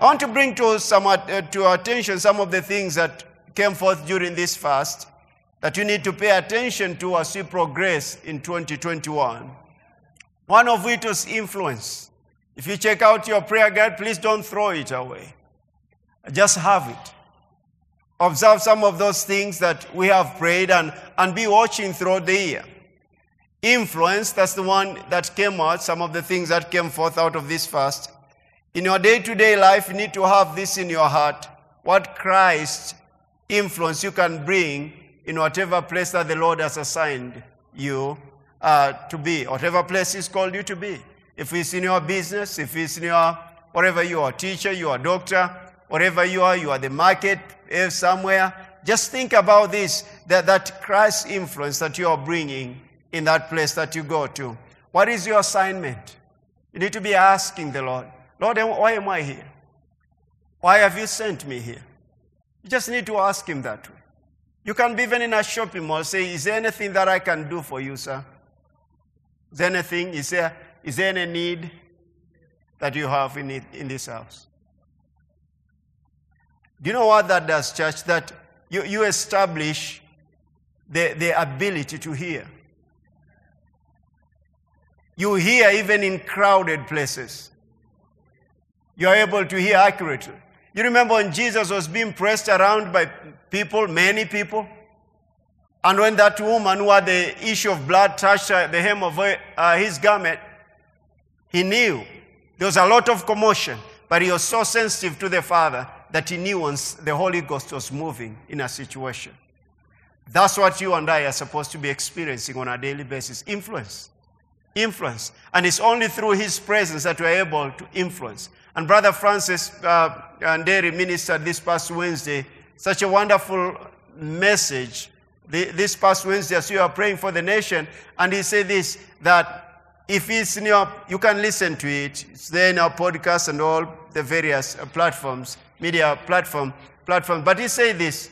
I want to bring to, some, uh, to our attention some of the things that came forth during this fast that you need to pay attention to as we progress in 2021. One of which was influence. If you check out your prayer guide, please don't throw it away. Just have it. Observe some of those things that we have prayed and, and be watching throughout the year. Influence, that's the one that came out, some of the things that came forth out of this fast. In your day to day life, you need to have this in your heart what Christ influence you can bring in whatever place that the Lord has assigned you uh, to be, whatever place He's called you to be. If it's in your business, if it's in your, whatever you are, teacher, you are doctor, whatever you are, you are the market, if somewhere, just think about this, that, that Christ's influence that you are bringing in that place that you go to. What is your assignment? You need to be asking the Lord, Lord, why am I here? Why have you sent me here? You just need to ask Him that way. You can be even in a shopping mall, say, Is there anything that I can do for you, sir? Is there anything? Is there, is there any need that you have in, it, in this house? Do you know what that does, church? That you, you establish the, the ability to hear. You hear even in crowded places. You are able to hear accurately. You remember when Jesus was being pressed around by people, many people? And when that woman who had the issue of blood touched uh, the hem of uh, his garment, he knew there was a lot of commotion, but he was so sensitive to the Father that he knew once the Holy Ghost was moving in a situation. That's what you and I are supposed to be experiencing on a daily basis influence. Influence. And it's only through his presence that we're able to influence. And Brother Francis uh, Nderi ministered this past Wednesday such a wonderful message this past Wednesday as you are praying for the nation. And he said this that if it's in your, you can listen to it. It's there in our podcast and all the various uh, platforms, media platform, platform. But he said this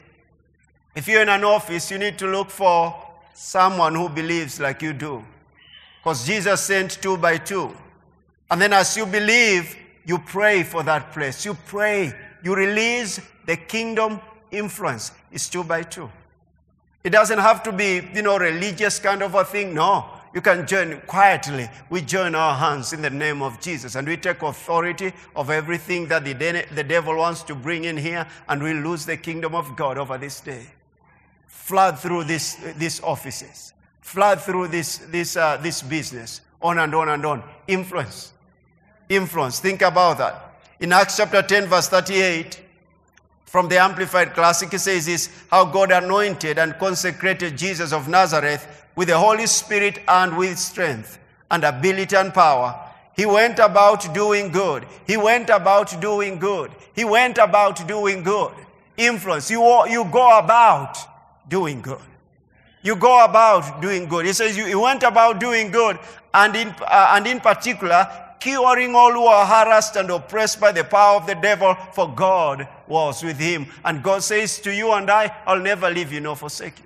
if you're in an office, you need to look for someone who believes like you do. Because Jesus sent two by two. And then as you believe, you pray for that place. You pray. You release the kingdom influence. It's two by two. It doesn't have to be, you know, religious kind of a thing. No. You can join quietly. We join our hands in the name of Jesus and we take authority of everything that the, de- the devil wants to bring in here and we lose the kingdom of God over this day. Flood through this, these offices, flood through this, this, uh, this business, on and on and on. Influence influence. Think about that. In Acts chapter 10, verse 38, from the Amplified Classic, it says this how God anointed and consecrated Jesus of Nazareth with the Holy Spirit and with strength and ability and power. He went about doing good. He went about doing good. He went about doing good. Influence. You, you go about doing good. You go about doing good. He says you, you went about doing good, and in, uh, and in particular, curing all who are harassed and oppressed by the power of the devil, for God was with him. And God says to you and I, I'll never leave you nor forsake you.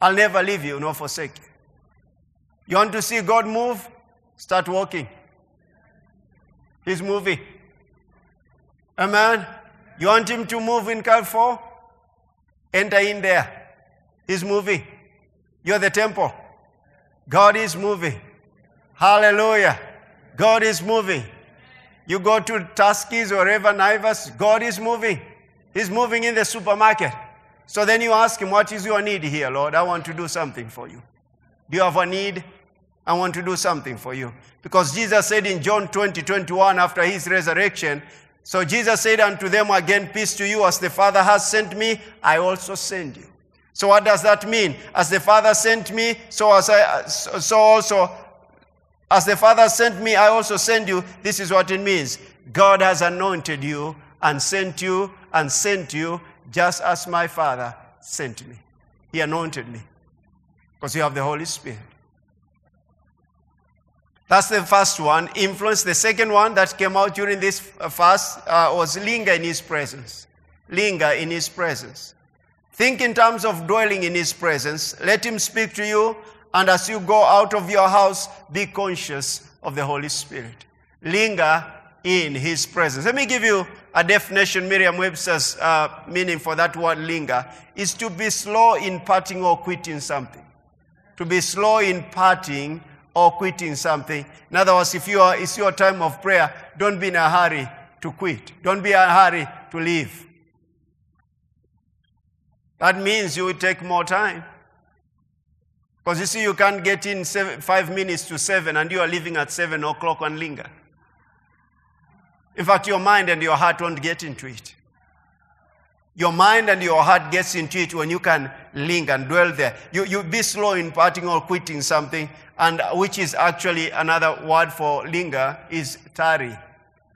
I'll never leave you nor forsake you. You want to see God move? Start walking. He's moving. Amen. You want him to move in Carrefour? Enter in there. He's moving. You're the temple. God is moving. Hallelujah. God is moving. You go to Tuskys or Ever Naivas, God is moving. He's moving in the supermarket. So then you ask him, What is your need here, Lord? I want to do something for you. Do you have a need? I want to do something for you. Because Jesus said in John 20, 21, after his resurrection, so Jesus said unto them again, Peace to you, as the Father has sent me, I also send you. So what does that mean? As the Father sent me, so as I, so also as the Father sent me, I also send you. This is what it means. God has anointed you and sent you and sent you just as my Father sent me. He anointed me because you have the Holy Spirit. That's the first one, influence. The second one that came out during this fast uh, was linger in His presence. Linger in His presence. Think in terms of dwelling in His presence. Let Him speak to you and as you go out of your house, be conscious of the Holy Spirit. Linger in his presence. Let me give you a definition, Merriam Webster's uh, meaning for that word linger is to be slow in parting or quitting something. To be slow in parting or quitting something. In other words, if you are, it's your time of prayer, don't be in a hurry to quit. Don't be in a hurry to leave. That means you will take more time. Because you see, you can't get in seven, five minutes to seven and you are leaving at seven o'clock and linger. In fact, your mind and your heart won't get into it. Your mind and your heart gets into it when you can linger and dwell there. You, you be slow in parting or quitting something, and uh, which is actually another word for linger is tarry.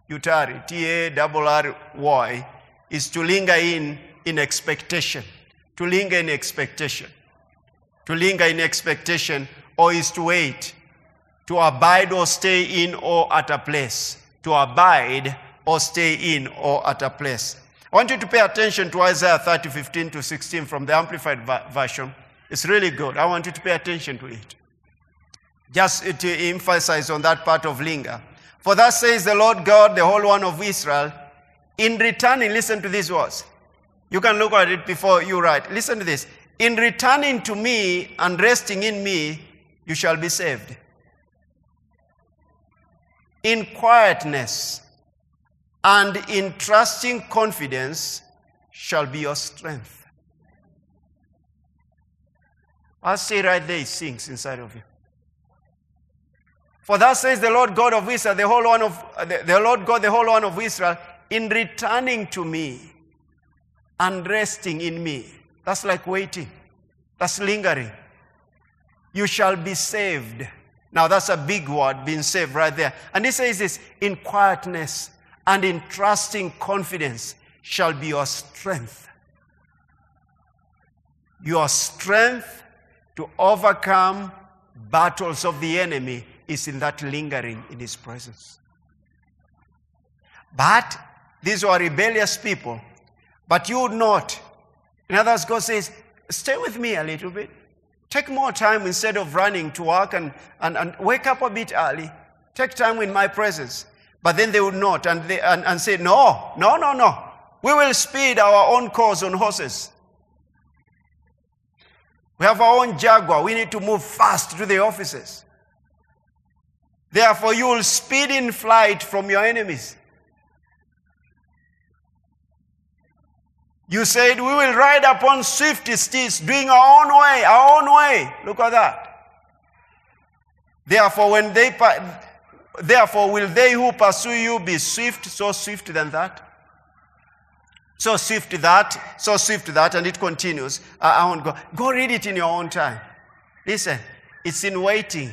You tarry. T-A-R-R-Y is to linger in, in expectation. To linger in expectation. To linger in expectation or is to wait. To abide or stay in or at a place to abide or stay in or at a place. I want you to pay attention to Isaiah 30, 15 to 16 from the Amplified Version. It's really good. I want you to pay attention to it. Just to emphasize on that part of linger. For thus says the Lord God, the Holy One of Israel, in returning, listen to these words. You can look at it before you write. Listen to this. In returning to me and resting in me, you shall be saved in quietness and in trusting confidence shall be your strength. I'll say right there, it sings inside of you. For that says the Lord God of Israel, the whole one of the, the Lord God, the whole one of Israel, in returning to me and resting in me. That's like waiting. That's lingering. You shall be saved. Now that's a big word, being saved right there. And he says this in quietness and in trusting confidence shall be your strength. Your strength to overcome battles of the enemy is in that lingering in his presence. But these were rebellious people. But you would not. In other words, God says, stay with me a little bit. Take more time instead of running to work and, and, and wake up a bit early. Take time in my presence. But then they would not and, they, and, and say, No, no, no, no. We will speed our own course on horses. We have our own Jaguar. We need to move fast to the offices. Therefore, you will speed in flight from your enemies. You said, We will ride upon swift steeds, doing our own way, our own way. Look at that. Therefore, when they therefore will they who pursue you be swift, so swift than that? So swift that, so swift that, and it continues. I won't go. Go read it in your own time. Listen, it's in waiting,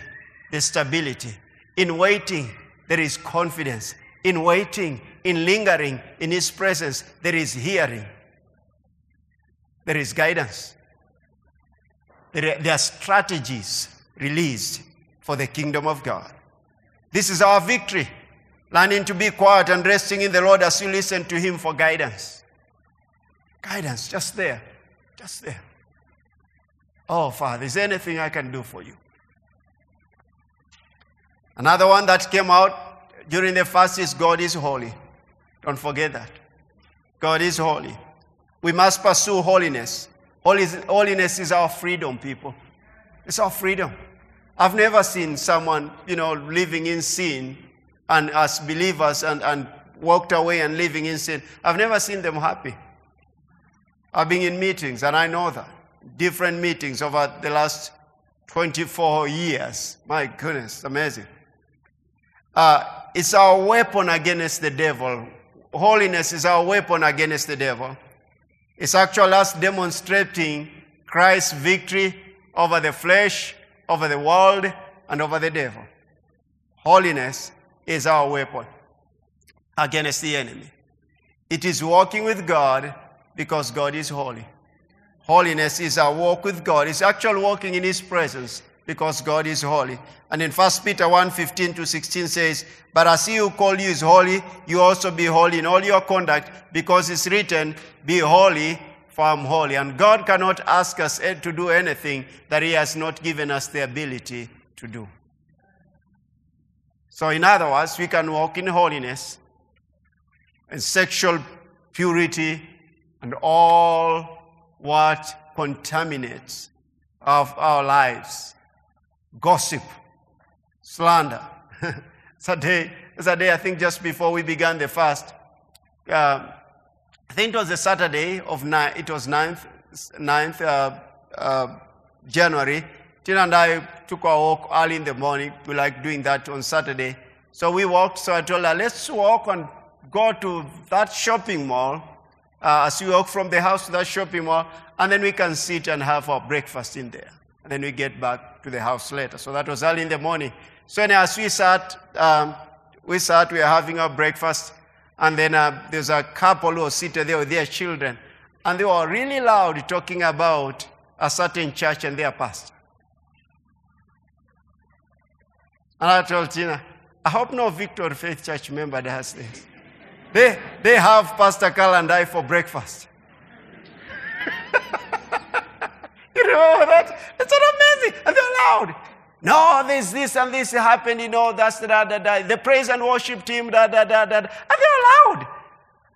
the stability. In waiting, there is confidence. In waiting, in lingering in His presence, there is hearing. There is guidance. There are strategies released for the kingdom of God. This is our victory. Learning to be quiet and resting in the Lord as you listen to Him for guidance. Guidance, just there. Just there. Oh, Father, is there anything I can do for you? Another one that came out during the fast is God is holy. Don't forget that. God is holy. We must pursue holiness. Holiness is our freedom, people. It's our freedom. I've never seen someone, you know, living in sin and as believers and, and walked away and living in sin. I've never seen them happy. I've been in meetings and I know that. Different meetings over the last 24 years. My goodness, amazing. Uh, it's our weapon against the devil. Holiness is our weapon against the devil. It's actually us demonstrating Christ's victory over the flesh, over the world, and over the devil. Holiness is our weapon against the enemy. It is walking with God because God is holy. Holiness is our walk with God. It's actual walking in His presence because God is holy. And in 1 Peter 1 15 to 16 says, But as he who called you is holy, you also be holy in all your conduct, because it's written, Be holy, for I'm holy. And God cannot ask us eh, to do anything that He has not given us the ability to do. So, in other words, we can walk in holiness and sexual purity and all what contaminates of our lives. Gossip, slander. it's a day, it's a day I think just before we began the fast. Uh, I think it was a Saturday of nine, it was 9th, 9th uh, uh, January. Tina and I took our walk early in the morning. We like doing that on Saturday. So we walked. So I told her, let's walk and go to that shopping mall. Uh, as we walk from the house to that shopping mall, and then we can sit and have our breakfast in there. And then we get back to the house later. So that was early in the morning. So as we sat, um, we sat, we were having our breakfast, and then uh, there's a couple who were seated there with their children, and they were really loud talking about a certain church and their pastor. And I told Tina, I hope no Victory Faith Church member does this. They, they have Pastor Carl and I for breakfast. you remember that? It's not amazing. And they're loud. No, this, this, and this happened, you know, that's da, da, da. The praise and worship team, da, da, da, da. And they're loud.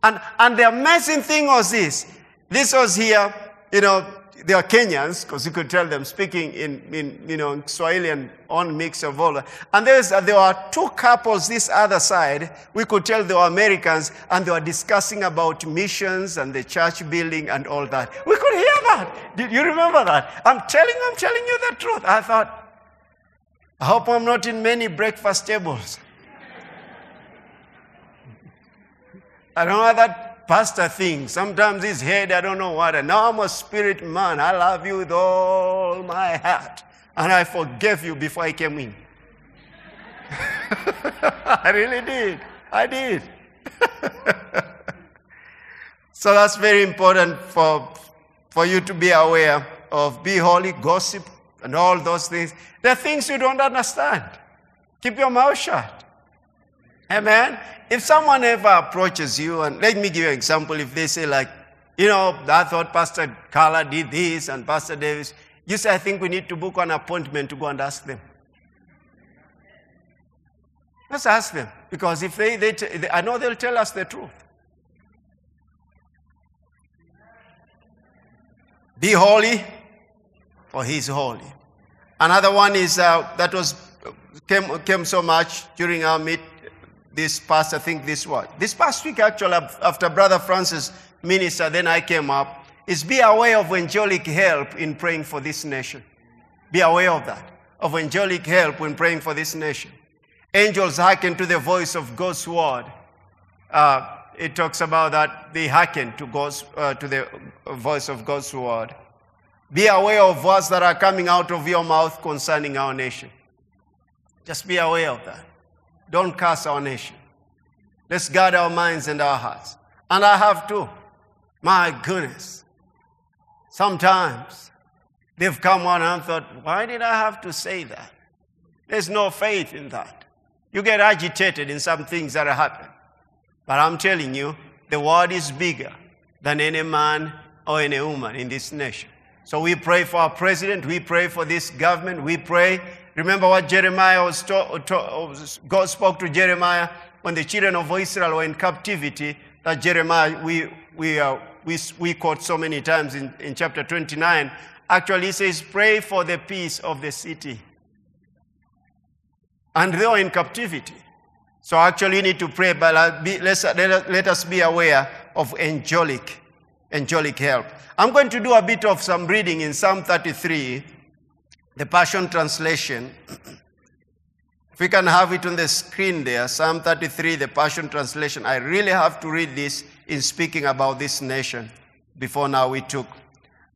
And, and the amazing thing was this. This was here, you know, they are Kenyans, because you could tell them speaking in, in you know, Swahili and on mix of all. And there's, there were two couples this other side. We could tell they were Americans, and they were discussing about missions and the church building and all that. We could hear that. Did you remember that? I'm telling, I'm telling you the truth. I thought, I hope I'm not in many breakfast tables. I don't know that pastor thing. Sometimes his head, I don't know what. And now I'm a spirit man. I love you with all my heart. And I forgave you before I came in. I really did. I did. so that's very important for, for you to be aware of. Be holy, gossip, and all those things. They're things you don't understand. Keep your mouth shut. Amen. If someone ever approaches you, and let me give you an example, if they say, like, you know, I thought Pastor Carla did this and Pastor Davis, you say, I think we need to book an appointment to go and ask them. Let's ask them. Because if they, they, they I know they'll tell us the truth. Be holy, for He's holy. Another one is uh, that was came, came so much during our meet, this past, I think this what? This past week, actually, after Brother Francis minister, then I came up, is be aware of angelic help in praying for this nation. Be aware of that, of angelic help when praying for this nation. Angels hearken to the voice of God's word. Uh, it talks about that they hearken to, God's, uh, to the voice of God's word. Be aware of words that are coming out of your mouth concerning our nation. Just be aware of that. Don't curse our nation. Let's guard our minds and our hearts. And I have to. My goodness. Sometimes they've come on and thought, why did I have to say that? There's no faith in that. You get agitated in some things that happen. But I'm telling you, the world is bigger than any man or any woman in this nation. So we pray for our president, we pray for this government, we pray Remember what Jeremiah was to, to, God spoke to Jeremiah when the children of Israel were in captivity. That Jeremiah, we, we, uh, we, we quote so many times in, in chapter 29. Actually, says, Pray for the peace of the city. And they were in captivity. So actually, we need to pray, but let's, let us be aware of angelic, angelic help. I'm going to do a bit of some reading in Psalm 33 the Passion Translation. if we can have it on the screen there, Psalm 33, the Passion Translation. I really have to read this in speaking about this nation before now we took.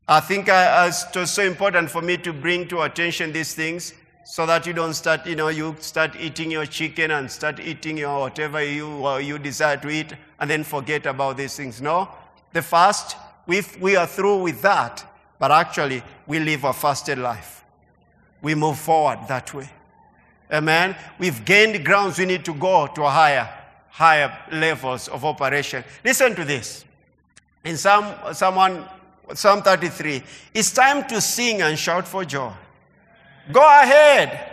I think I, it was so important for me to bring to attention these things so that you don't start, you know, you start eating your chicken and start eating your whatever you, uh, you desire to eat and then forget about these things. No. The fast, we, we are through with that, but actually we live a fasted life we move forward that way. Amen. We've gained grounds. We need to go to a higher, higher levels of operation. Listen to this. In Psalm, Psalm, Psalm 33, it's time to sing and shout for joy. Go ahead.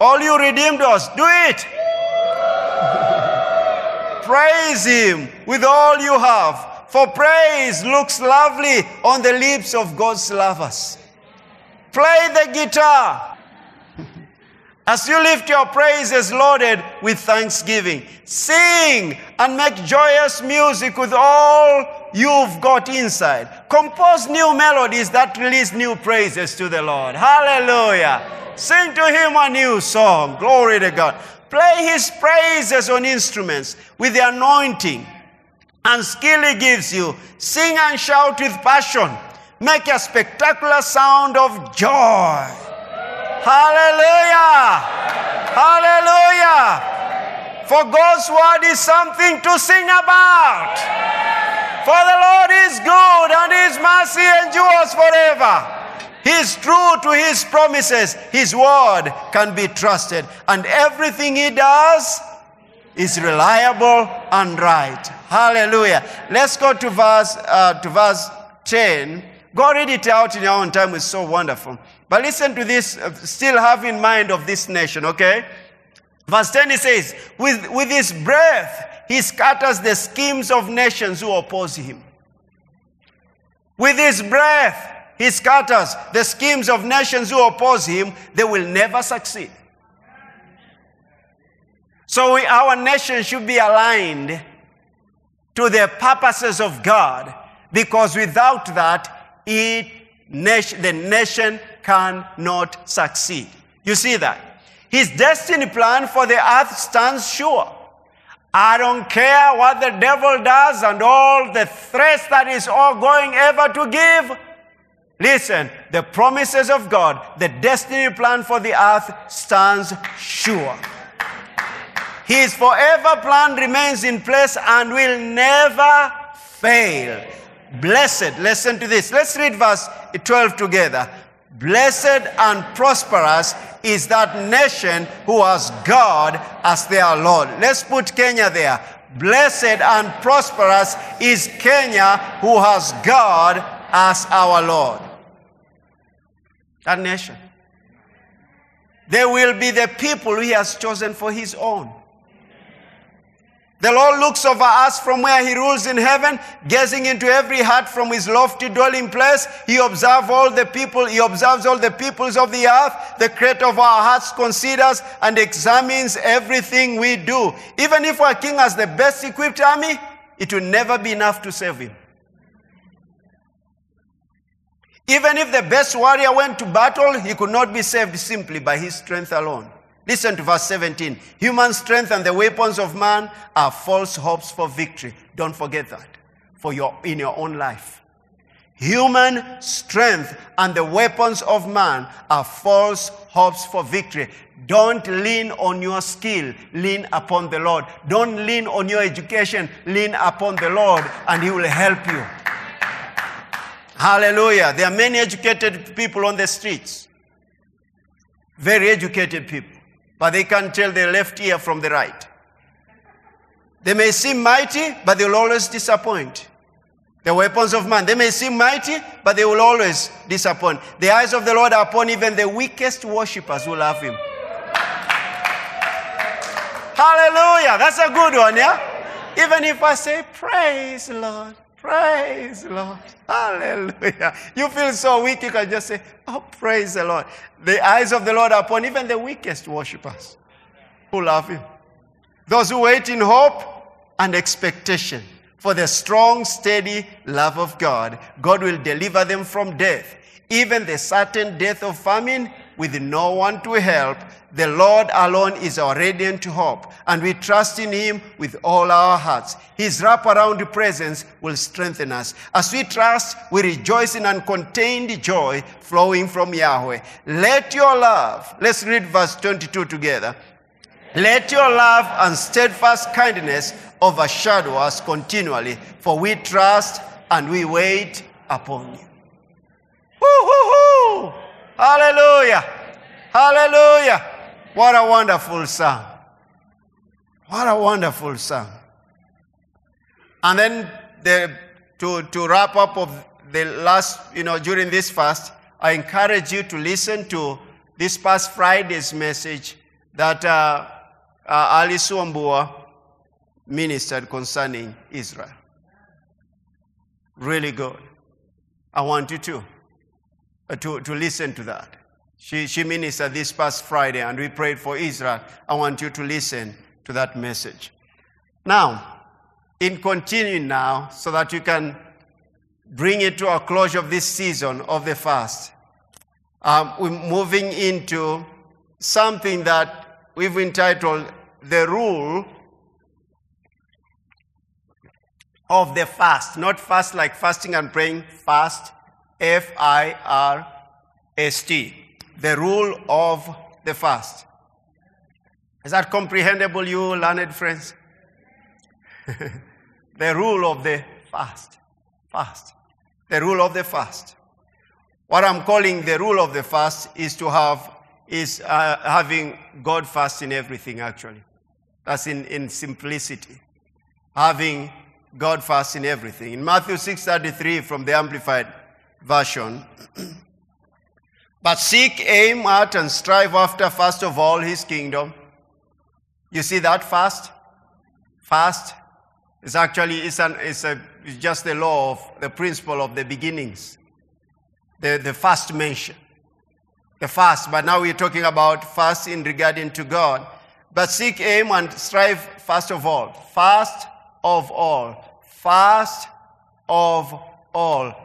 All you redeemed us, do it. Praise him with all you have, for praise looks lovely on the lips of God's lovers. Play the guitar. As you lift your praises loaded with thanksgiving, sing and make joyous music with all you've got inside. Compose new melodies that release new praises to the Lord. Hallelujah. Sing to Him a new song. Glory to God. Play His praises on instruments with the anointing and skill He gives you. Sing and shout with passion. Make a spectacular sound of joy. Hallelujah! Hallelujah! For God's word is something to sing about. For the Lord is good and his mercy endures forever. He is true to his promises. His word can be trusted. And everything he does is reliable and right. Hallelujah. Let's go to verse, uh, to verse 10. Go read it out in your own time. It's so wonderful. But listen to this, uh, still have in mind of this nation, okay? Verse 10 he says, with, with his breath, he scatters the schemes of nations who oppose him. With his breath, he scatters the schemes of nations who oppose him. They will never succeed. So we, our nation should be aligned to the purposes of God because without that, it, the nation cannot succeed. You see that? His destiny plan for the earth stands sure. I don't care what the devil does and all the threats that is all going ever to give. Listen, the promises of God, the destiny plan for the earth stands sure. His forever plan remains in place and will never fail. Blessed, listen to this. Let's read verse 12 together. Blessed and prosperous is that nation who has God as their Lord. Let's put Kenya there. Blessed and prosperous is Kenya who has God as our Lord. That nation. They will be the people he has chosen for his own. The Lord looks over us from where he rules in heaven, gazing into every heart from his lofty dwelling place. He observes all the people, he observes all the peoples of the earth. The creator of our hearts considers and examines everything we do. Even if our king has the best equipped army, it will never be enough to save him. Even if the best warrior went to battle, he could not be saved simply by his strength alone. Listen to verse 17. Human strength and the weapons of man are false hopes for victory. Don't forget that for your, in your own life. Human strength and the weapons of man are false hopes for victory. Don't lean on your skill, lean upon the Lord. Don't lean on your education, lean upon the Lord, and He will help you. Hallelujah. There are many educated people on the streets, very educated people but they can't tell the left ear from the right. They may seem mighty, but they will always disappoint. The weapons of man, they may seem mighty, but they will always disappoint. The eyes of the Lord are upon even the weakest worshippers who love him. Hallelujah. That's a good one, yeah? Even if I say, Praise the Lord. Praise the Lord. Hallelujah. You feel so weak, you can just say, Oh, praise the Lord. The eyes of the Lord are upon even the weakest worshippers who love Him. Those who wait in hope and expectation for the strong, steady love of God, God will deliver them from death, even the certain death of famine with no one to help, the Lord alone is our radiant hope, and we trust in Him with all our hearts. His wraparound presence will strengthen us. As we trust, we rejoice in uncontained joy flowing from Yahweh. Let your love, let's read verse 22 together. Let your love and steadfast kindness overshadow us continually, for we trust and we wait upon you. Woo-hoo-hoo! Hallelujah! Hallelujah! What a wonderful song. What a wonderful song. And then the, to, to wrap up of the last, you know, during this fast, I encourage you to listen to this past Friday's message that uh, uh, Alice Wambua ministered concerning Israel. Really good. I want you to, to, to listen to that. She, she ministered this past Friday and we prayed for Israel. I want you to listen to that message. Now, in continuing now, so that you can bring it to a closure of this season of the fast, um, we're moving into something that we've entitled The Rule of the Fast. Not fast like fasting and praying, fast, F I R S T. The Rule of the Fast. Is that comprehensible, you learned friends? the rule of the fast. Fast. The rule of the fast. What I'm calling the rule of the fast is to have, is uh, having God fast in everything, actually. That's in, in simplicity. Having God fast in everything. In Matthew 6.33 from the Amplified Version, but seek, aim at, and strive after, first of all, his kingdom. You see that fast? Fast is actually it's, an, it's, a, it's just the law of the principle of the beginnings. The, the first mention. The fast, but now we're talking about fast in regarding to God. But seek, aim, and strive first of all. Fast of all. Fast of all.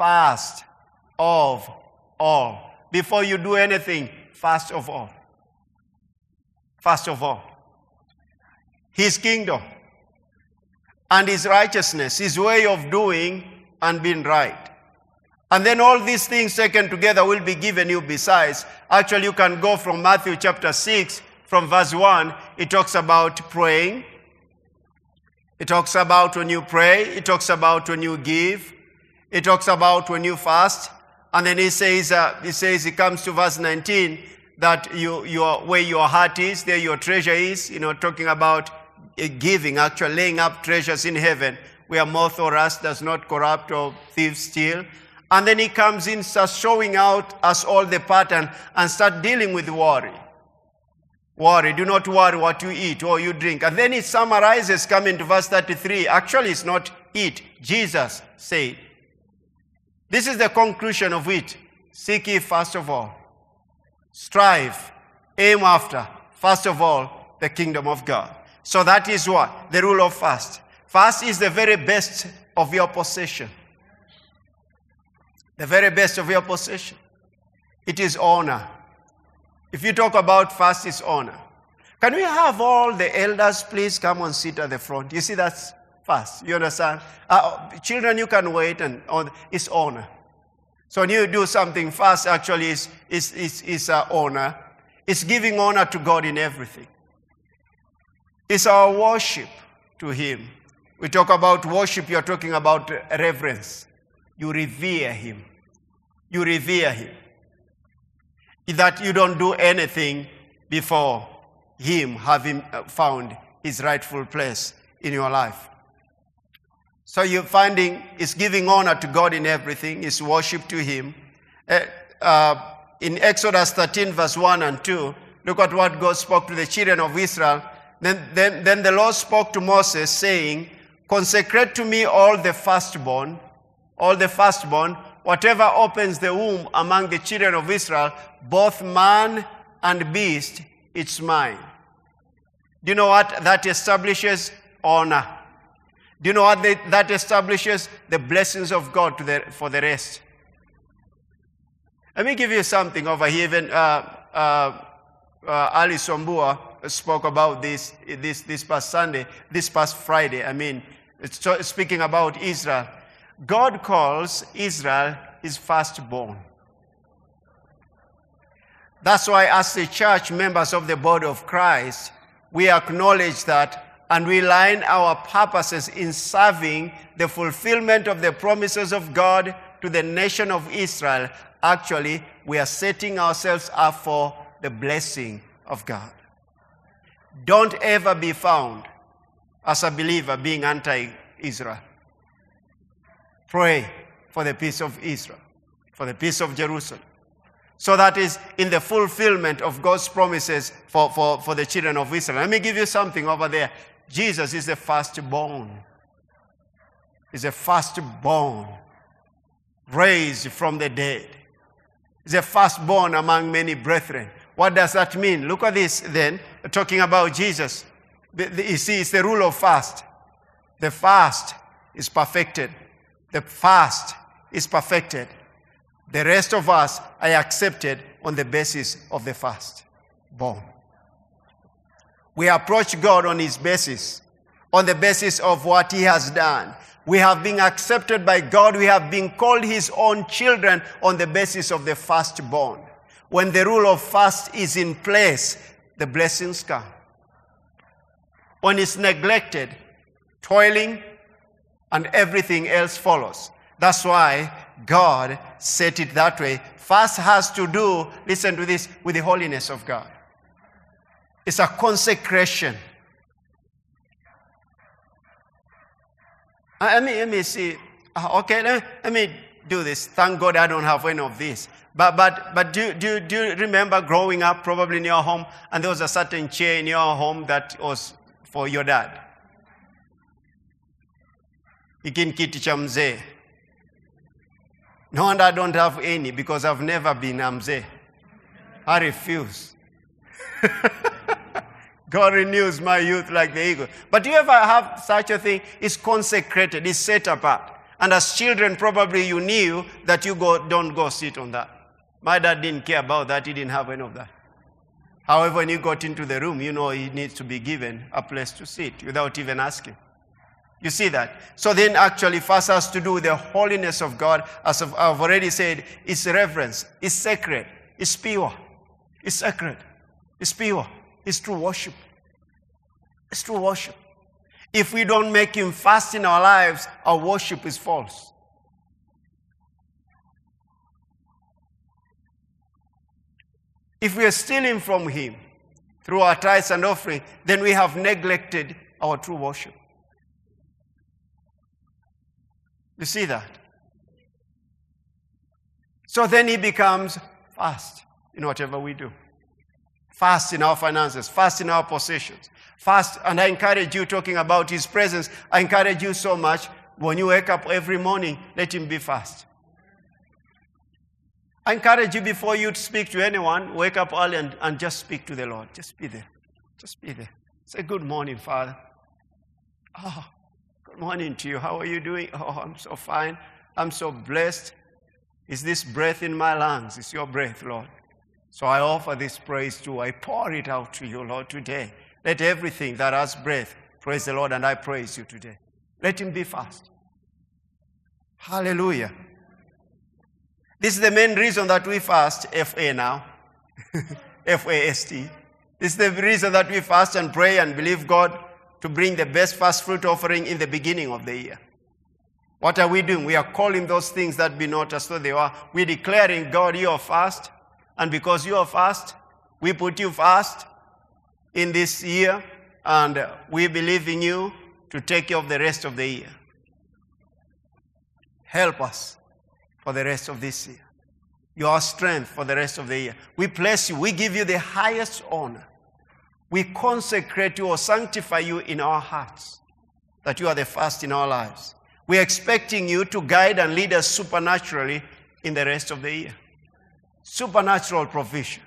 Fast of all. Before you do anything, fast of all. Fast of all. His kingdom and his righteousness, his way of doing and being right. And then all these things taken together will be given you besides. Actually, you can go from Matthew chapter 6, from verse 1. It talks about praying. It talks about when you pray. It talks about when you give. It talks about when you fast. And then he says, uh, he says, he comes to verse 19, that you, your, where your heart is, there your treasure is, you know, talking about giving, actually laying up treasures in heaven where moth or rust does not corrupt or thieves steal. And then he comes in, starts showing out us all the pattern and start dealing with worry. Worry, do not worry what you eat or you drink. And then he summarizes coming to verse 33. Actually, it's not eat. Jesus said. This is the conclusion of it. Seek ye first of all. Strive. Aim after. First of all, the kingdom of God. So that is what? The rule of fast. Fast is the very best of your possession. The very best of your possession. It is honor. If you talk about fast, it's honor. Can we have all the elders please come and sit at the front? You see, that's You understand? Uh, children, you can wait, and it's honor. So when you do something fast, actually, is is is is uh, honor. It's giving honor to God in everything. It's our worship to Him. We talk about worship, you're talking about reverence. You revere Him. You revere Him. That you don't do anything before Him having uh, found His rightful place in your life. So you're finding it's giving honor to God in everything, it's worship to Him. Uh, uh, in Exodus 13, verse 1 and 2, look at what God spoke to the children of Israel then, then, then the Lord spoke to Moses, saying, Consecrate to me all the firstborn, all the firstborn, whatever opens the womb among the children of Israel, both man and beast, it's mine. Do you know what that establishes? Honor. Do you know what they, that establishes? The blessings of God the, for the rest. Let me give you something over here. Even uh, uh, uh, Alice Wambua spoke about this, this, this past Sunday, this past Friday. I mean, speaking about Israel. God calls Israel his firstborn. That's why, as the church members of the body of Christ, we acknowledge that and we line our purposes in serving the fulfillment of the promises of God to the nation of Israel. Actually, we are setting ourselves up for the blessing of God. Don't ever be found as a believer being anti Israel. Pray for the peace of Israel, for the peace of Jerusalem. So that is in the fulfillment of God's promises for, for, for the children of Israel. Let me give you something over there. Jesus is the firstborn. He's a firstborn, raised from the dead. He's a firstborn among many brethren. What does that mean? Look at this then, talking about Jesus. The, the, you see, it's the rule of fast. The fast is perfected. The fast is perfected. The rest of us are accepted on the basis of the fast. Born. We approach God on His basis, on the basis of what He has done. We have been accepted by God. We have been called His own children on the basis of the firstborn. When the rule of fast is in place, the blessings come. When it's neglected, toiling and everything else follows. That's why God set it that way. Fast has to do, listen to this, with the holiness of God. It's a consecration. Uh, let me, let me see. Uh, okay, let me, let me do this. Thank God I don't have any of this. But, but, but do, do, do you remember growing up, probably in your home, and there was a certain chair in your home that was for your dad? Hiki ni kiti cha mzee. No wonder I don't have any because I've never been a. I refuse. God renews my youth like the eagle. But do you ever have such a thing? It's consecrated, it's set apart. And as children, probably you knew that you go, don't go sit on that. My dad didn't care about that, he didn't have any of that. However, when you got into the room, you know he needs to be given a place to sit without even asking. You see that? So then actually first has to do with the holiness of God. As I've already said, it's reverence, it's sacred, it's pure, it's sacred, it's pure. It's true worship. It's true worship. If we don't make Him fast in our lives, our worship is false. If we are stealing from Him through our tithes and offering, then we have neglected our true worship. You see that? So then He becomes fast in whatever we do. Fast in our finances, fast in our possessions. Fast, and I encourage you talking about His presence. I encourage you so much when you wake up every morning, let Him be fast. I encourage you before you speak to anyone, wake up early and, and just speak to the Lord. Just be there. Just be there. Say, Good morning, Father. Oh, good morning to you. How are you doing? Oh, I'm so fine. I'm so blessed. Is this breath in my lungs? It's your breath, Lord. So I offer this praise to. I pour it out to you, Lord, today. Let everything that has breath praise the Lord, and I praise you today. Let him be fast. Hallelujah. This is the main reason that we fast, FA now. F A S T. This is the reason that we fast and pray and believe God to bring the best first fruit offering in the beginning of the year. What are we doing? We are calling those things that be not as though they are. We're declaring, God, you are fast. And because you are fast, we put you fast in this year, and we believe in you to take care of the rest of the year. Help us for the rest of this year. Your strength for the rest of the year. We bless you. We give you the highest honor. We consecrate you or sanctify you in our hearts that you are the first in our lives. We're expecting you to guide and lead us supernaturally in the rest of the year. Supernatural provision,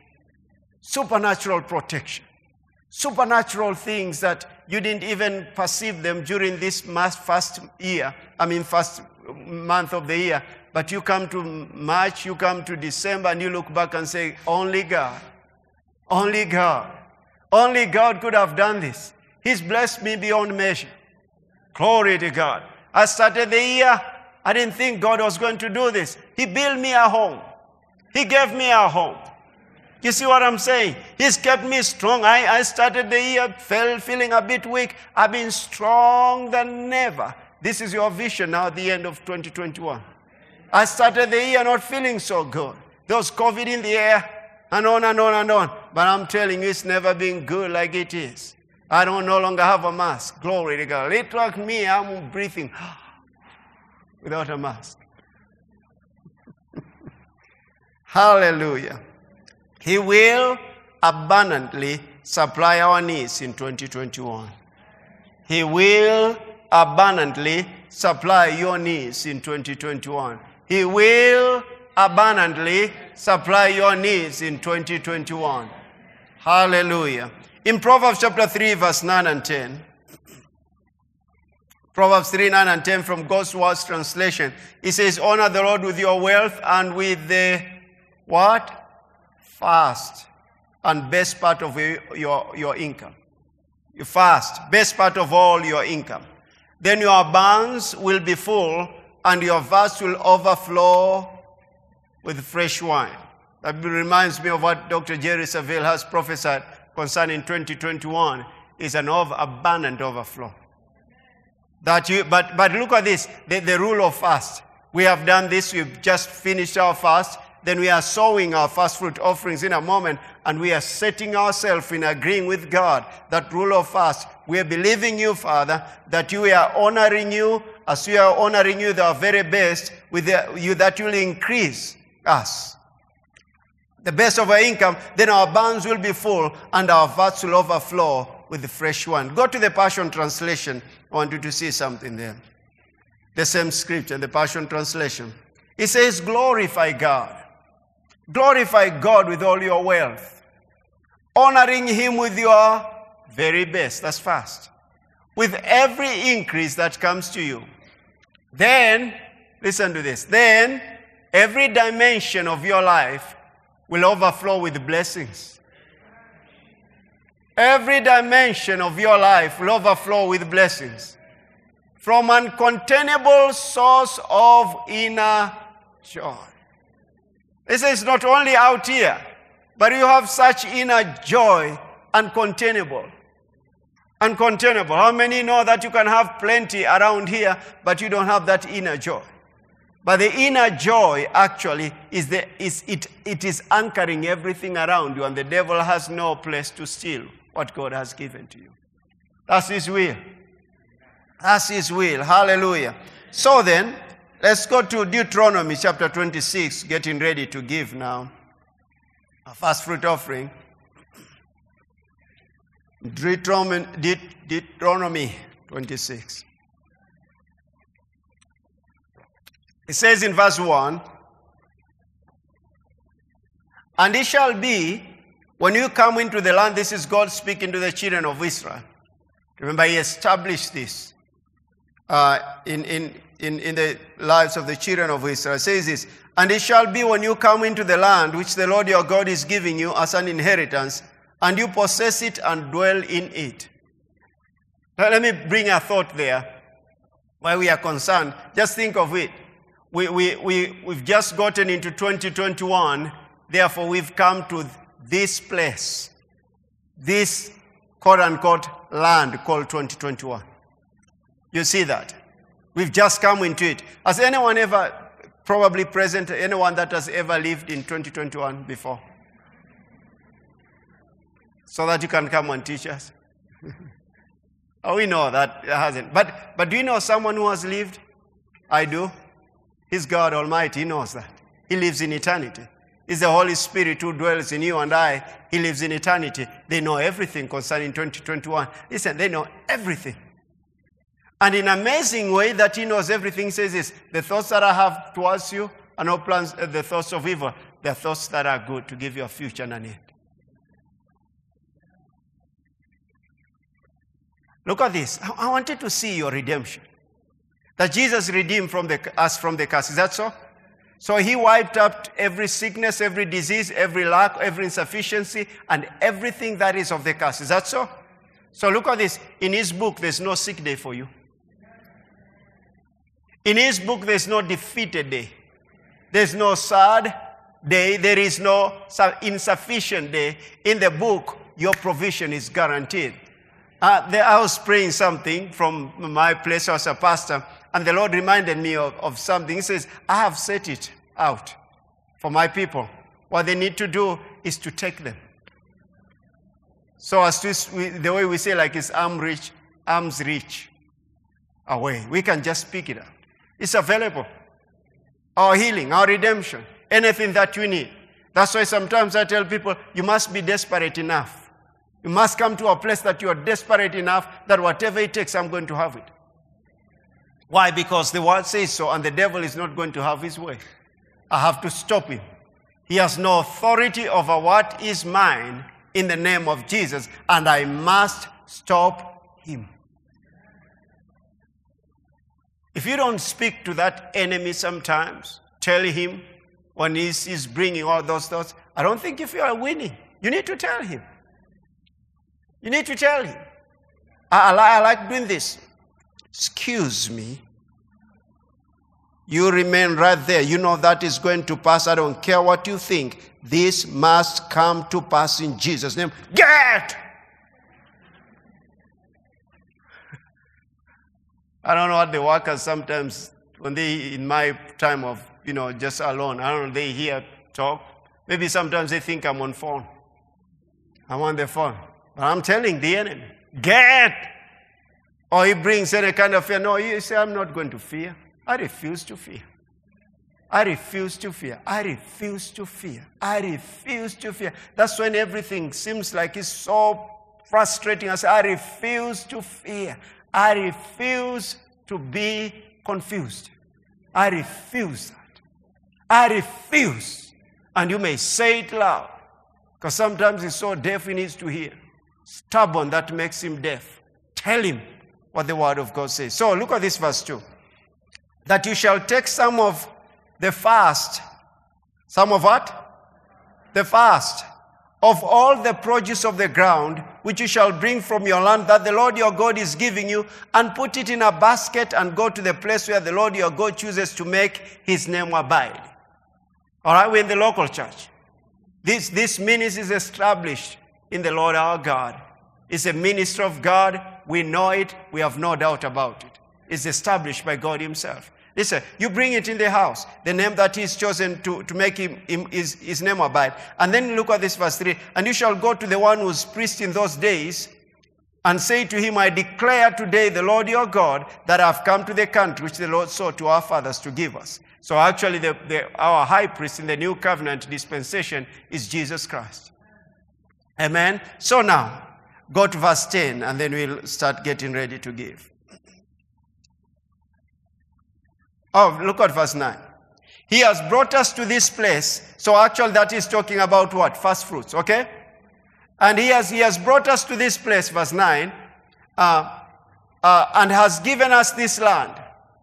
supernatural protection, supernatural things that you didn't even perceive them during this first year, I mean, first month of the year. But you come to March, you come to December, and you look back and say, Only God, only God, only God could have done this. He's blessed me beyond measure. Glory to God. I started the year, I didn't think God was going to do this. He built me a home, He gave me a home. You see what I'm saying? He's kept me strong. I, I started the year felt, feeling a bit weak. I've been strong than ever. This is your vision now at the end of 2021. I started the year not feeling so good. There was COVID in the air and on and on and on. But I'm telling you, it's never been good like it is. I don't no longer have a mask. Glory to God. It like me, I'm breathing without a mask. Hallelujah. He will abundantly supply our needs in 2021. He will abundantly supply your needs in 2021. He will abundantly supply your needs in 2021. Hallelujah. In Proverbs chapter 3, verse 9 and 10, Proverbs 3, 9 and 10 from God's Words translation, it says, Honor the Lord with your wealth and with the what? Fast and best part of your, your, income. You fast, best part of all your income. Then your barns will be full and your vats will overflow with fresh wine. That reminds me of what Dr. Jerry Savelle has prophesied concerning 2021 is an over, abundant overflow. That you, but, but look at this, the, the rule of fast. We have done this, we've just finished our fast, then we are sowing our first fruit offerings in a moment and we are setting ourselves in agreeing with God that rule of fast. We are believing you, Father, that you are honoring you as we are honoring you the very best with the, you that will increase us. The best of our income, then our barns will be full and our vats will overflow with the fresh wine. Go to the Passion Translation. I want you to see something there. The same scripture, the Passion Translation. It says, glorify God. Glorify God with all your wealth, honoring Him with your very best. That's fast. With every increase that comes to you. Then, listen to this. Then, every dimension of your life will overflow with blessings. Every dimension of your life will overflow with blessings. From uncontainable source of inner joy. This is not only out here, but you have such inner joy, uncontainable. Uncontainable. How many know that you can have plenty around here, but you don't have that inner joy? But the inner joy actually is, the, is it, it is anchoring everything around you, and the devil has no place to steal what God has given to you. That's his will. That's his will. Hallelujah. So then, Let's go to Deuteronomy chapter 26, getting ready to give now a first fruit offering. Deuteronomy, Deuteronomy 26. It says in verse 1 And it shall be when you come into the land, this is God speaking to the children of Israel. Remember, He established this uh, in, in, in, in the lives of the children of Israel. It says this, And it shall be when you come into the land which the Lord your God is giving you as an inheritance, and you possess it and dwell in it. Now, let me bring a thought there why we are concerned. Just think of it. We, we, we, we've just gotten into 2021, therefore, we've come to this place, this quote unquote land called 2021. You see that? We've just come into it. Has anyone ever, probably present, anyone that has ever lived in 2021 before? So that you can come and teach us? oh, we know that hasn't. But, but do you know someone who has lived? I do. He's God Almighty. He knows that. He lives in eternity. It's the Holy Spirit who dwells in you and I. He lives in eternity. They know everything concerning 2021. Listen, they know everything. And in an amazing way that he knows everything, says this, the thoughts that I have towards you are not plans, uh, the thoughts of evil. They're thoughts that are good to give you a future and an end. Look at this. I, I wanted to see your redemption. That Jesus redeemed from the, us from the curse. Is that so? So he wiped out every sickness, every disease, every lack, every insufficiency, and everything that is of the curse. Is that so? So look at this. In his book, there's no sick day for you. In his book, there's no defeated day. There's no sad day. There is no insufficient day. In the book, your provision is guaranteed. Uh, I was praying something from my place as a pastor, and the Lord reminded me of, of something. He says, I have set it out for my people. What they need to do is to take them. So as to, the way we say, like it's arm reach, arms reach away. We can just pick it up. It's available. Our healing, our redemption, anything that you need. That's why sometimes I tell people, you must be desperate enough You must come to a place that you are desperate enough that whatever it takes, I'm going to have it. Why? Because the word says so, and the devil is not going to have his way. I have to stop him. He has no authority over what is mine in the name of Jesus, and I must stop him. If you don't speak to that enemy sometimes, tell him when he's, he's bringing all those thoughts, I don't think if you are winning. You need to tell him. You need to tell him. I, I, I like doing this. Excuse me. You remain right there. You know that is going to pass. I don't care what you think. This must come to pass in Jesus' name. Get! I don't know what the workers sometimes, when they, in my time of, you know, just alone, I don't know, they hear talk. Maybe sometimes they think I'm on phone. I'm on the phone. But I'm telling the enemy, get! Or he brings any kind of fear. No, you say, I'm not going to fear. I refuse to fear. I refuse to fear. I refuse to fear. I refuse to fear. That's when everything seems like it's so frustrating. I say, I refuse to fear. I refuse to be confused. I refuse that. I refuse. And you may say it loud, because sometimes he's so deaf he needs to hear. Stubborn, that makes him deaf. Tell him what the word of God says. So look at this verse 2. That you shall take some of the fast. Some of what? The fast of all the produce of the ground, which you shall bring from your land that the Lord your God is giving you, and put it in a basket and go to the place where the Lord your God chooses to make his name abide. All right, we're in the local church. This, this ministry is established in the Lord our God. It's a ministry of God. We know it. We have no doubt about it. It's established by God Himself. Listen, you bring it in the house, the name that he's chosen to, to make him, him his, his name abide. And then look at this verse 3. And you shall go to the one who's priest in those days and say to him, I declare today the Lord your God that I've come to the country which the Lord saw to our fathers to give us. So actually, the, the, our high priest in the new covenant dispensation is Jesus Christ. Amen. So now, go to verse 10 and then we'll start getting ready to give. Oh, look at verse 9. He has brought us to this place. So actually that is talking about what? First fruits, okay? And he has, he has brought us to this place, verse 9, uh, uh, and has given us this land.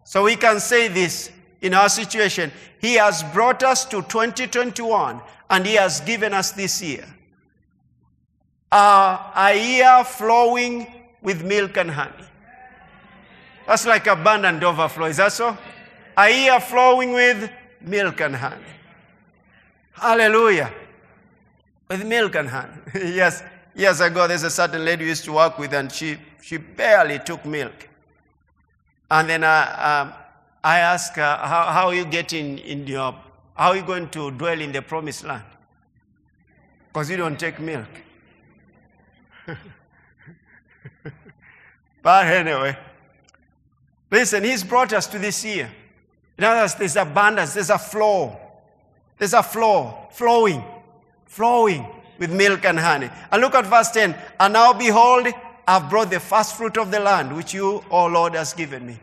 So we can say this in our situation. He has brought us to 2021 and he has given us this year. Uh, a year flowing with milk and honey. That's like abundant overflow. Is that so? A year flowing with milk and honey. Hallelujah. With milk and honey. yes, years ago, there's a certain lady we used to work with, and she, she barely took milk. And then I, uh, um, I asked her, how, how are you getting in your, how are you going to dwell in the promised land? Because you don't take milk. but anyway, listen, he's brought us to this year. In other words, there's abundance, there's a flow. There's a flow, flowing, flowing with milk and honey. And look at verse 10. And now behold, I've brought the first fruit of the land, which you, O Lord, has given me.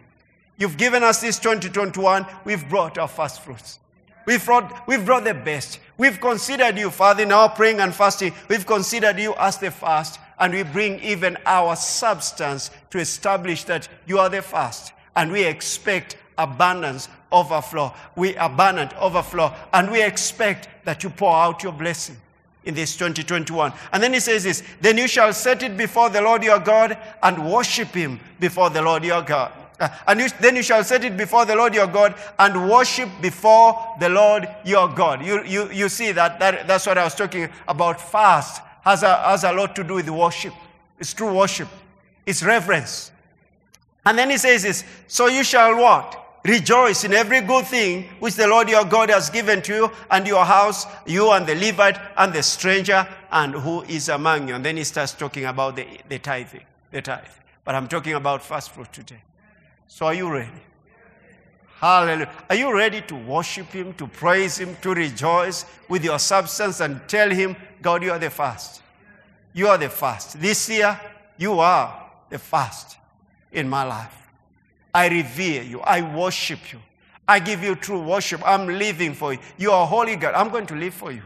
You've given us this 2021. We've brought our first fruits. We've brought, we've brought the best. We've considered you, Father, in our praying and fasting. We've considered you as the first, and we bring even our substance to establish that you are the first. And we expect abundance overflow. We abundant overflow. And we expect that you pour out your blessing in this 2021. And then he says this, then you shall set it before the Lord your God and worship him before the Lord your God. Uh, and you, then you shall set it before the Lord your God and worship before the Lord your God. You, you, you see that, that that's what I was talking about. Fast has a, has a lot to do with worship. It's true worship. It's reverence. And then he says this, so you shall what? Rejoice in every good thing which the Lord your God has given to you and your house, you and the Levite and the stranger and who is among you. And then he starts talking about the, the tithing, the tithe. But I'm talking about first fruit today. So are you ready? Hallelujah. Are you ready to worship him, to praise him, to rejoice with your substance and tell him, God, you are the first. You are the first. This year, you are the first in my life. I revere you. I worship you. I give you true worship. I'm living for you. You are holy God. I'm going to live for you.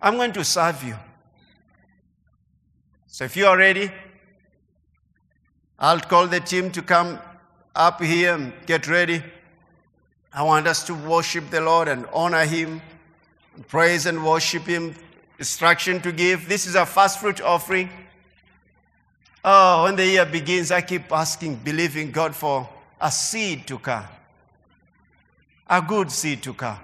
I'm going to serve you. So if you are ready, I'll call the team to come up here and get ready. I want us to worship the Lord and honor Him, praise and worship Him. Instruction to give. This is a first fruit offering. Oh, when the year begins, I keep asking, believing God for a seed to come, a good seed to come.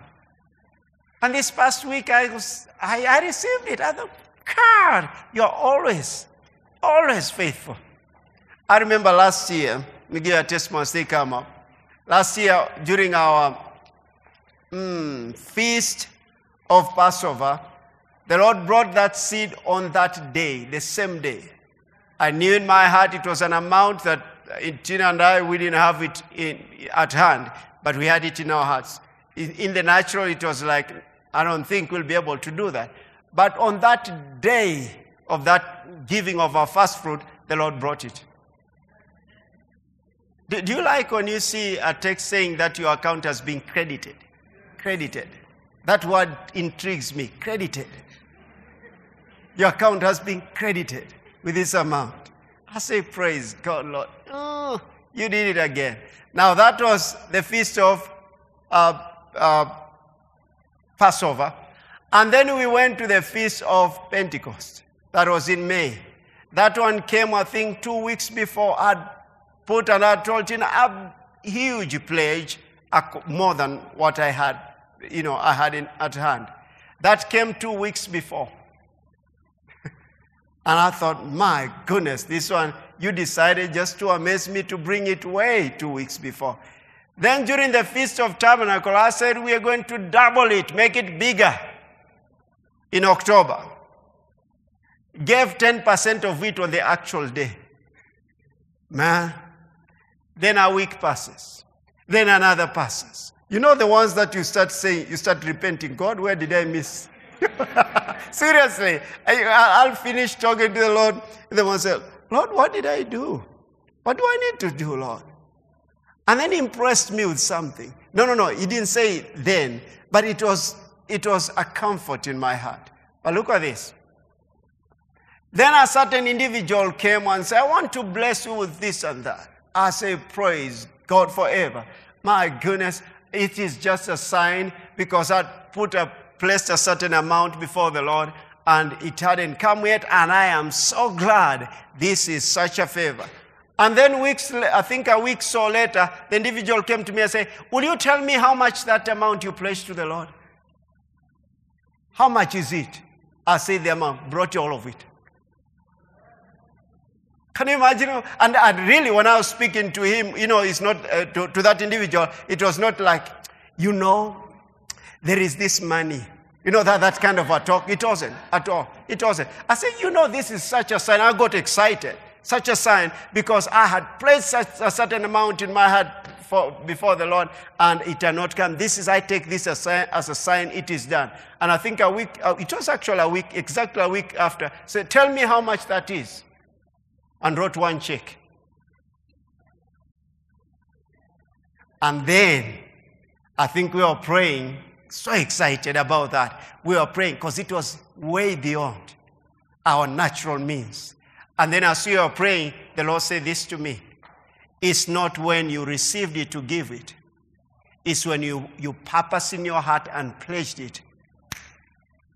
And this past week, I, was, I, I received it. I thought, God, you're always, always faithful. I remember last year, me give a testimony they come up. Last year, during our mm, feast of Passover, the Lord brought that seed on that day, the same day. I knew in my heart it was an amount that uh, Tina and I, we didn't have it in, at hand, but we had it in our hearts. In, in the natural, it was like, I don't think we'll be able to do that. But on that day of that giving of our first fruit, the Lord brought it. Do, do you like when you see a text saying that your account has been credited? Credited. That word intrigues me. Credited. Your account has been credited with this amount. I say, Praise God, Lord. Oh, you did it again. Now, that was the feast of uh, uh, Passover. And then we went to the feast of Pentecost. That was in May. That one came, I think, two weeks before I'd put and I told in a huge pledge, more than what I had, you know, I had in, at hand. That came two weeks before. And I thought, my goodness, this one, you decided just to amaze me to bring it way two weeks before. Then during the Feast of Tabernacle, I said, we are going to double it, make it bigger in October. Gave 10% of it on the actual day. Man, then a week passes. Then another passes. You know the ones that you start saying, you start repenting, God, where did I miss? Seriously, I, will finish talking to the Lord, then one said, Lord, what did I do? What do I need to do, Lord? And then he impressed me with something. No, no, no, he didn't say it then, but it was, it was a comfort in my heart. But look at this. Then a certain individual came and said, I want to bless you with this and that. I say, Praise God forever. My goodness, it is just a sign because I put a placed a certain amount before the Lord and it hadn't come yet. And I am so glad this is such a favor. And then weeks, I think a week so later, the individual came to me and said, Will you tell me how much that amount you pledged to the Lord? How much is it? I said the amount, brought you all of it. Can you imagine? And, and really, when I was speaking to him, you know, it's not uh, to, to that individual, it was not like, you know, there is this money. You know that, that kind of a talk? It wasn't at all. It wasn't. I said, you know, this is such a sign. I got excited. Such a sign because I had placed such a certain amount in my heart for, before the Lord and it had not come. This is, I take this as a, as a sign, it is done. And I think a week, uh, it was actually a week, exactly a week after, said, tell me how much that is. And wrote one check. And then I think we were praying so excited about that. We were praying because it was way beyond our natural means. And then as we were praying, the Lord said this to me. It's not when you received it to give it. It's when you, you purpose in your heart and pledged it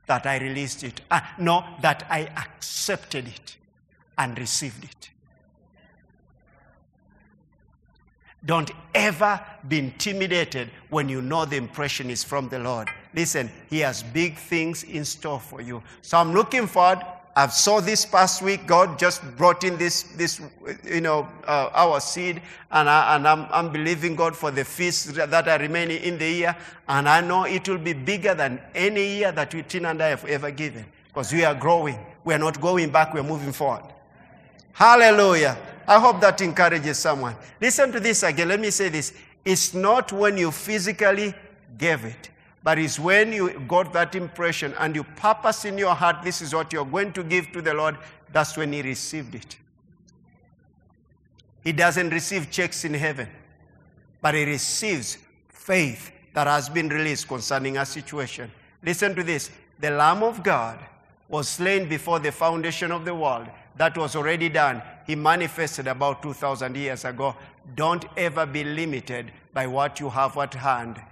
that I released it. Uh, no, that I accepted it and received it. Don't ever be intimidated when you know the impression is from the Lord. Listen, He has big things in store for you. So I'm looking forward. I've saw this past week. God just brought in this, this, you know, uh, our seed, and, I, and I'm, I'm believing God for the feasts that are remaining in the year. And I know it will be bigger than any year that we, Tina and I have ever given, because we are growing. We are not going back. We are moving forward. Hallelujah. I hope that encourages someone. Listen to this again. Let me say this. It's not when you physically gave it, But it's when you got that impression and you purpose in your heart, this is what you're going to give to the Lord, that's when He received it. He doesn't receive checks in heaven, but He receives faith that has been released concerning a situation. Listen to this the Lamb of God was slain before the foundation of the world. That was already done. He manifested about 2,000 years ago. Don't ever be limited by what you have at hand.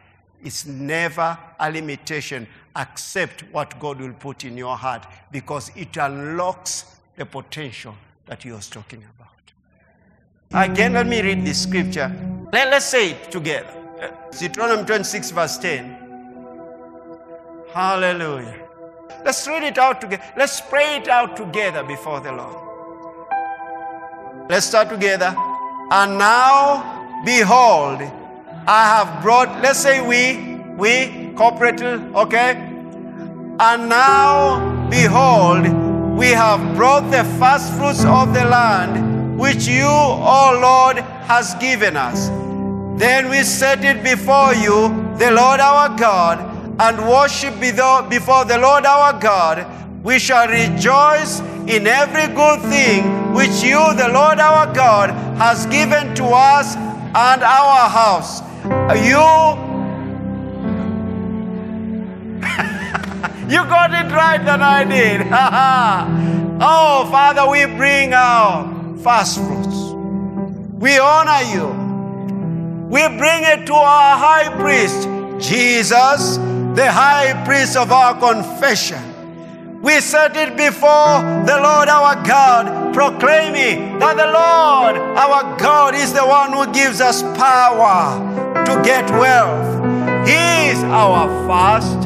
It's never a limitation. Accept what God will put in your heart because it unlocks the potential that He was talking about. Again, let me read this scripture. Let, us say it together. Deuteronomy 26, verse 10. Hallelujah. Let's read it out together. Let's pray it out together before the Lord. Let's start together. And now, behold, I have brought, let's say we, we, corporately, okay? And now, behold, we have brought the first fruits of the land, which you, O Lord, has given us. Then we set it before you, the Lord our God, and worship before the Lord our God. We shall rejoice in every good thing which you, the Lord our God, has given to us and our house. You You got it right than I did. oh, Father, we bring our first fruits. We honor you. We bring it to our high priest, Jesus, the high priest of our confession. We set it before the Lord our God, proclaiming that the Lord our God is the one who gives us power to get wealth. He is our first.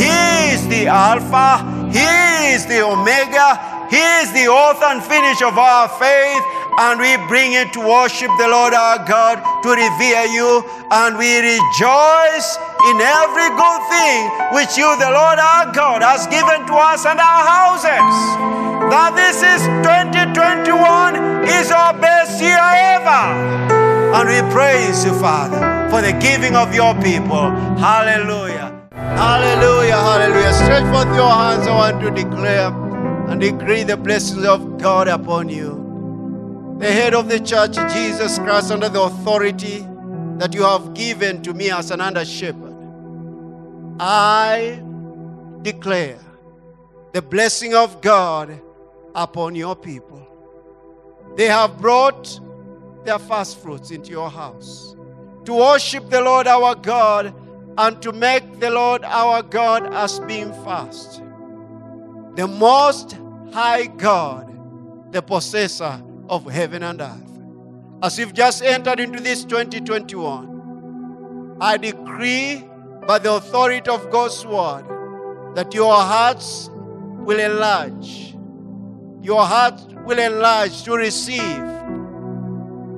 He is the Alpha. He is the Omega. He is the author and finish of our faith. And we bring it to worship the Lord our God, to revere you. And we rejoice in every good thing which you, the Lord our God, has given to us and our houses. That this is 2021 is our best year ever. And we praise you, Father, for the giving of your people. Hallelujah. Hallelujah. Hallelujah. Stretch forth your hands. I want to declare and decree the blessings of God upon you. The head of the church, Jesus Christ, under the authority that you have given to me as an under shepherd. I declare the blessing of God upon your people. They have brought their first fruits into your house. To worship the Lord our God and to make the Lord our God as being fast, The most high God, the possessor of heaven and earth. As you've just entered into this 2021, I decree by the authority of God's word that your hearts will enlarge. Your heart will enlarge to receive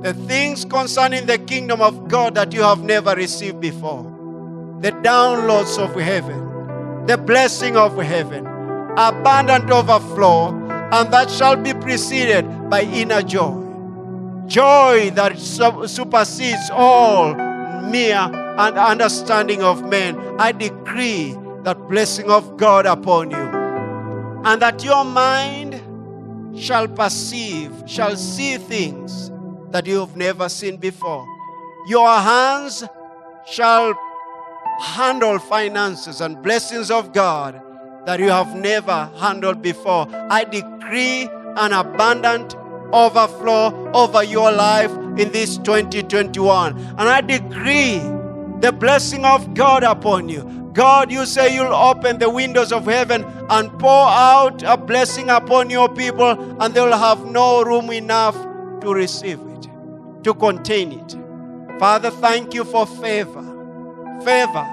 the things concerning the kingdom of God that you have never received before, the downloads of heaven, the blessing of heaven, abundant overflow, and that shall be preceded by inner joy. Joy that supersedes all mere and understanding of men. I decree that blessing of God upon you, and that your mind shall perceive, shall see things that you have never seen before. Your hands shall handle finances and blessings of God that you have never handled before. I decree an abundant overflow over your life in this 2021. And I decree the blessing of God upon you. God, you say you'll open the windows of heaven and pour out a blessing upon your people, and they'll have no room enough to receive it to contain it. Father, thank you for favor. Favor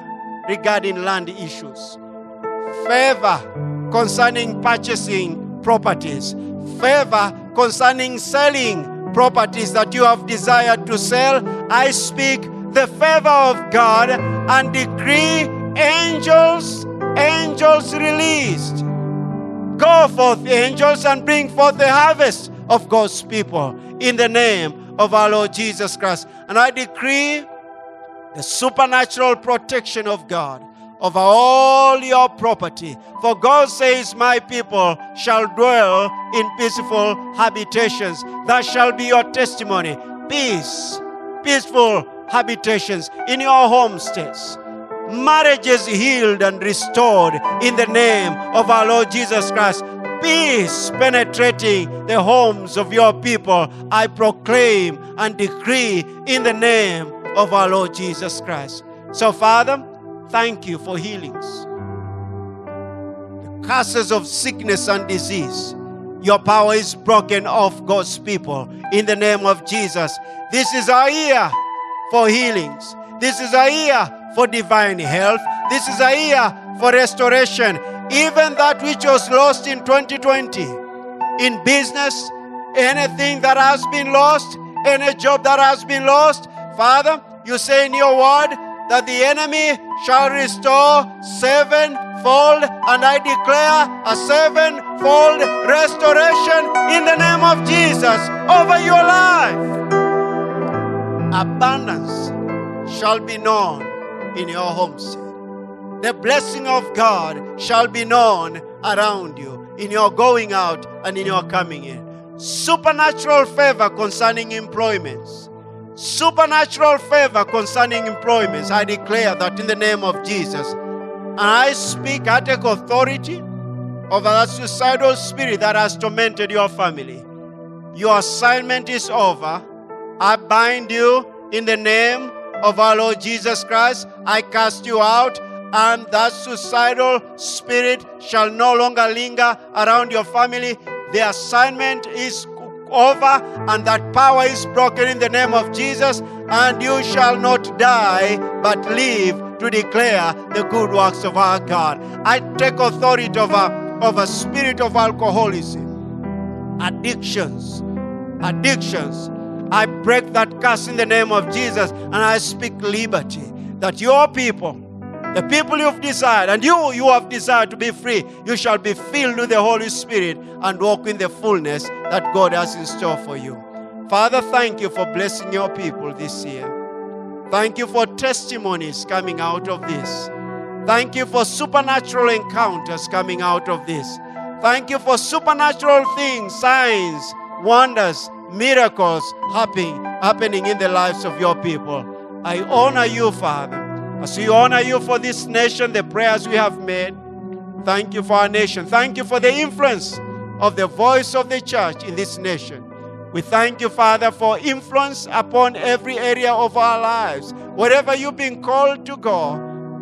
regarding land issues. Favor concerning purchasing properties. Favor concerning selling properties that you have desired to sell. I speak the favor of God and decree angels, angels released. Go forth, angels, and bring forth the harvest of God's people in the name of our Lord Jesus Christ. And I decree the supernatural protection of God over all your property. For God says, My people shall dwell in peaceful habitations. That shall be your testimony. Peace, peaceful habitations in your homesteads. Marriages healed and restored in the name of our Lord Jesus Christ. Peace penetrating the homes of your people. I proclaim and decree in the name of our Lord Jesus Christ. So, Father, thank you for healings. The curses of sickness and disease. Your power is broken off God's people in the name of Jesus. This is our year for healings. This is a year for divine health. This is a year for restoration. Even that which was lost in 2020 in business, anything that has been lost, any job that has been lost, Father, you say in your word that the enemy shall restore sevenfold, and I declare a sevenfold restoration in the name of Jesus over your life. Abundance shall be known in your homestead. The blessing of God shall be known around you in your going out and in your coming in. Supernatural favor concerning employments. Supernatural favor concerning employments. I declare that in the name of Jesus. And I speak, I take authority over that suicidal spirit that has tormented your family. Your assignment is over. I bind you in the name of our Lord Jesus Christ. I cast you out, and that suicidal spirit shall no longer linger around your family. The assignment is over, and that power is broken in the name of Jesus, and you shall not die, but live to declare the good works of our God. I take authority over, over spirit of alcoholism, addictions, addictions. I break that curse in the name of Jesus and I speak liberty that your people, the people you've desired, and you you have desired to be free, you shall be filled with the Holy Spirit and walk in the fullness that God has in store for you. Father, thank you for blessing your people this year. Thank you for testimonies coming out of this. Thank you for supernatural encounters coming out of this. Thank you for supernatural things, signs, wonders, miracles happening, happening in the lives of your people. I honor you, Father. As we honor you for this nation, the prayers we have made, thank you for our nation. Thank you for the influence of the voice of the church in this nation. We thank you, Father, for influence upon every area of our lives. Wherever you've been called to go,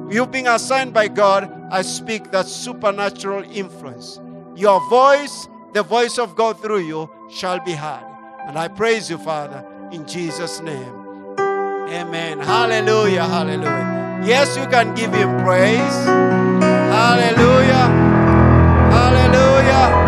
you've been assigned by God, I speak that supernatural influence. Your voice, the voice of God through you, shall be heard. And I praise you, Father, in Jesus' name. Amen. Hallelujah. Hallelujah. Yes, you can give him praise. Hallelujah. Hallelujah.